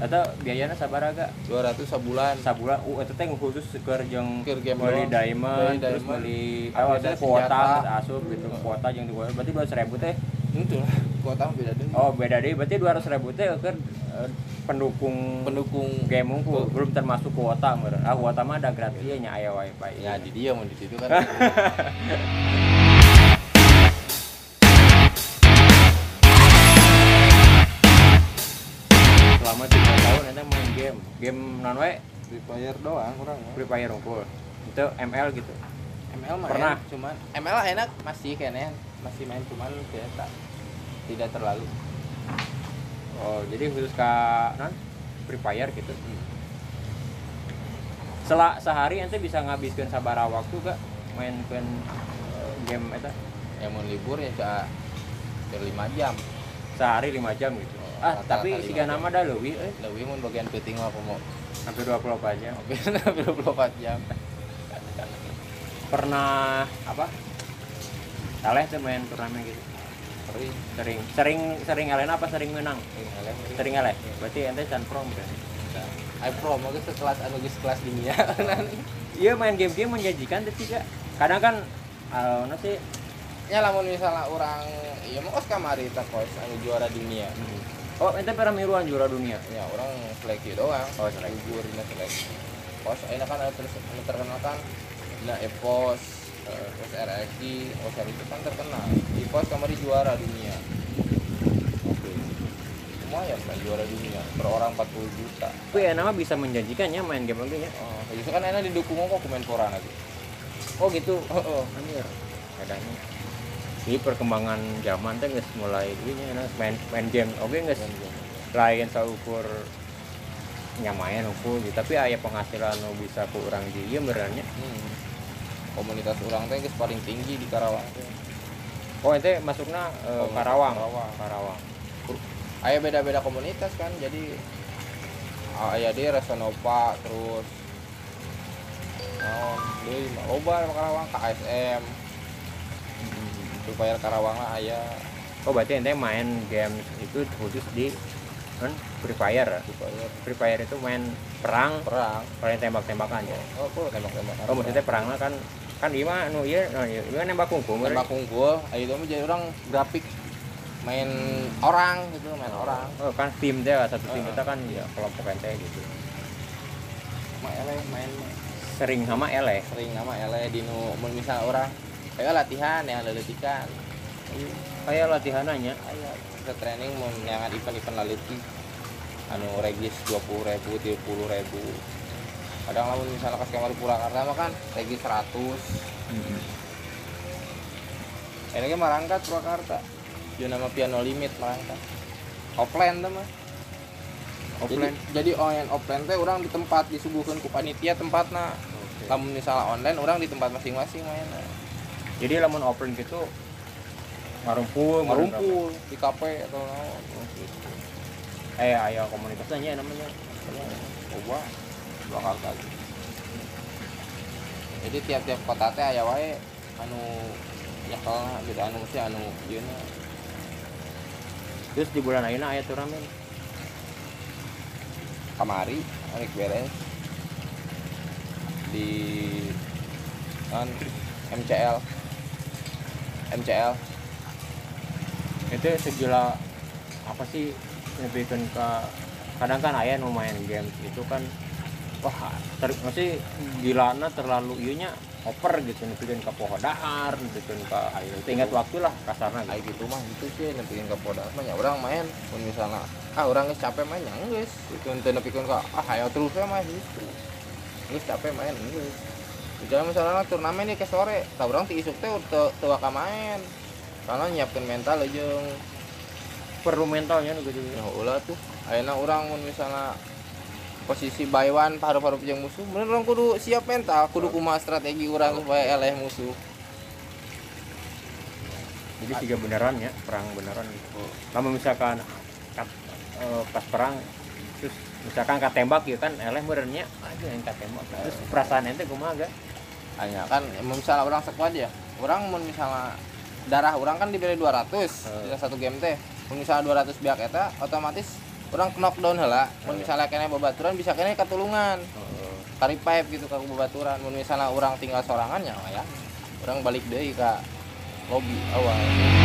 eta biayana sabaraga 200 sebulan. Sabulan uh eta teh khusus keur jeung beli diamond, terus beli apa maksudnya kuota asup gitu kuota jeung di berarti 200.000 teh? Itu lah kuota beda deh oh beda deh berarti 200.000 teh keur eh, pendukung pendukung game unggul belum termasuk kuota meureun. Ah kuota mah ada gratisnya nya aya wifi ya di dia mau di situ kan selama 3 tahun eta main game. Game non we Free Fire doang kurang Free Fire unggul. Itu ML gitu. ML mah Pernah. cuman ML enak masih kayaknya masih main cuman biasa tidak terlalu. Oh jadi khusus ka non? Free Fire gitu? Sela sehari ente bisa ngabiskeun sabaraha waktu gak mainkeun eh, game eta? Yang mau libur ya hampir lima jam. Sehari 5 jam gitu ah Rata-rata tapi jam. nama dah leuwih euy lebih mau bagian penting mah aku mau hampir 24 jam. Hampir hampir 24 jam. Pernah apa? Saleh tuh main turnamen gitu. Sering. Sering. Sering sering elena apa? Sering menang? Sering eleh sering. Eleh berarti ente can pro berarti I pro mau geus sekelas anu geus kelas dunia. Iya main game-game menjanjikan tapi gak kadang kan uh, sih. Nya lamun misalnya orang iya mau kos kamari tak kos anu juara dunia oh ente pernah miruan juara dunia? Ya orang seleksi doang. Oh, seleksi. gugur dina seleksi pos ini kan ada terus anu terkenal kan nah epos eh, terus RXI Oscar itu kan terkenal. Di pos kamari juara dunia. Oke. Lumayan kan juara dunia. Per orang 40 juta. Tapi enak mah bisa menjanjikannya main game lagi ya oh itu kan enak didukung kok Kemenpora lagi oh gitu? Oh, oh. anjir. Kadangnya ini perkembangan zaman teh geus mulai ini enak main main game. Oke geus lain saukur nyamain hukum gitu. Tapi aya penghasilan nu bisa kurang di ieu benernya. Hmm. komunitas orang teh geus paling tinggi di Karawang. Oh ente masukna eh, Komunitas Karawang. Karawang. Karawang. Aya beda-beda komunitas kan jadi ah, aya dia Resonova terus oh loba mah Karawang KSM supaya Karawang lah aya. Oh berarti ente main game itu khusus di kan Free Fire? Supaya Free Fire itu main perang? Perang. Paling tembak-tembakan ya? Oh kok tembak-tembak oh maksudnya perangnya kan kan iya mah nu ieu nu ieu ieu nembak kungkung tembak unggul ayo itu jadi orang grafik main orang gitu main orang. Oh kan tim teh satu tim Heeh. kita kan ya kelompok ente gitu. Main ele main. Sering sama eleh sering nama ele dinu mun misal orang kayak latihan ya leletikan kayak latihan aja. Ayo, kita training mau nyangat event-event laliti anu regis dua puluh ribu tiga puluh ribu. Kadang lamun misalnya pas kamar Purwakarta mah kan regis seratus. Ini kan marangkat Purwakarta. Dia nama piano limit marangkat offline tuh mah. Offline. Jadi, jadi online offline teh orang di tempat disuguhkan ku panitia tempatna. Lamun misalnya online orang di tempat masing-masing main jadi lamun offline gitu ngarumpul ngumpul di kafe atau naon gitu. eh ayo komunitasnya namanya. Coba Purwakarta jadi tiap-tiap kota teh aya wae anu nyekelna gitu anu mesti anu ieu na. Terus di bulan ayeuna aya turnamen kamari rek beres. Di kan MCL MCL itu segila apa sih lebihkan ke kadang kan ayah nu main game itu kan wah ter, masih gilana terlalu iunya oper gitu nepikeun ke pohon dahar nepikeun ke ayo. Ingat waktu lah kasarnya gitu. Gitu mah gitu sih nepikeun ka poda mah nya urang main mun misalnya ah geus capek main nya geus. Itu teu nepikeun ka ah hayo terus we main gitu. Geus capek main geus Jangan misalnya turnamen nih ke sore, tak orang ti isuk teh teu teu ka main. Karena nyiapkeun mental jeung perlu mentalnya nu gitu ya ulah tuh. Ayeuna urang mun misalnya posisi one paru-paru jeung musuh, bener orang kudu siap mental, kudu kumaha strategi urang supaya eleh musuh. jadi tiga beneran ya perang beneran gitu. Lama misalkan kat- eh, pas perang terus misalkan katembak ya kan eleh benernya aja yang katembak terus perasaan ente kumaha gak hanya kan misalnya orang sekuat ya. Orang mun misalnya darah orang kan dibeli 200 Hmm. di satu game teh. Misalnya 200 biak eta otomatis orang knockdown heula. Mun misalnya kene babaturan bisa kene katulungan Heeh. kari pipe gitu ke babaturan mun misalnya orang tinggal sorangan ya ya. Orang balik deui ka lobby awal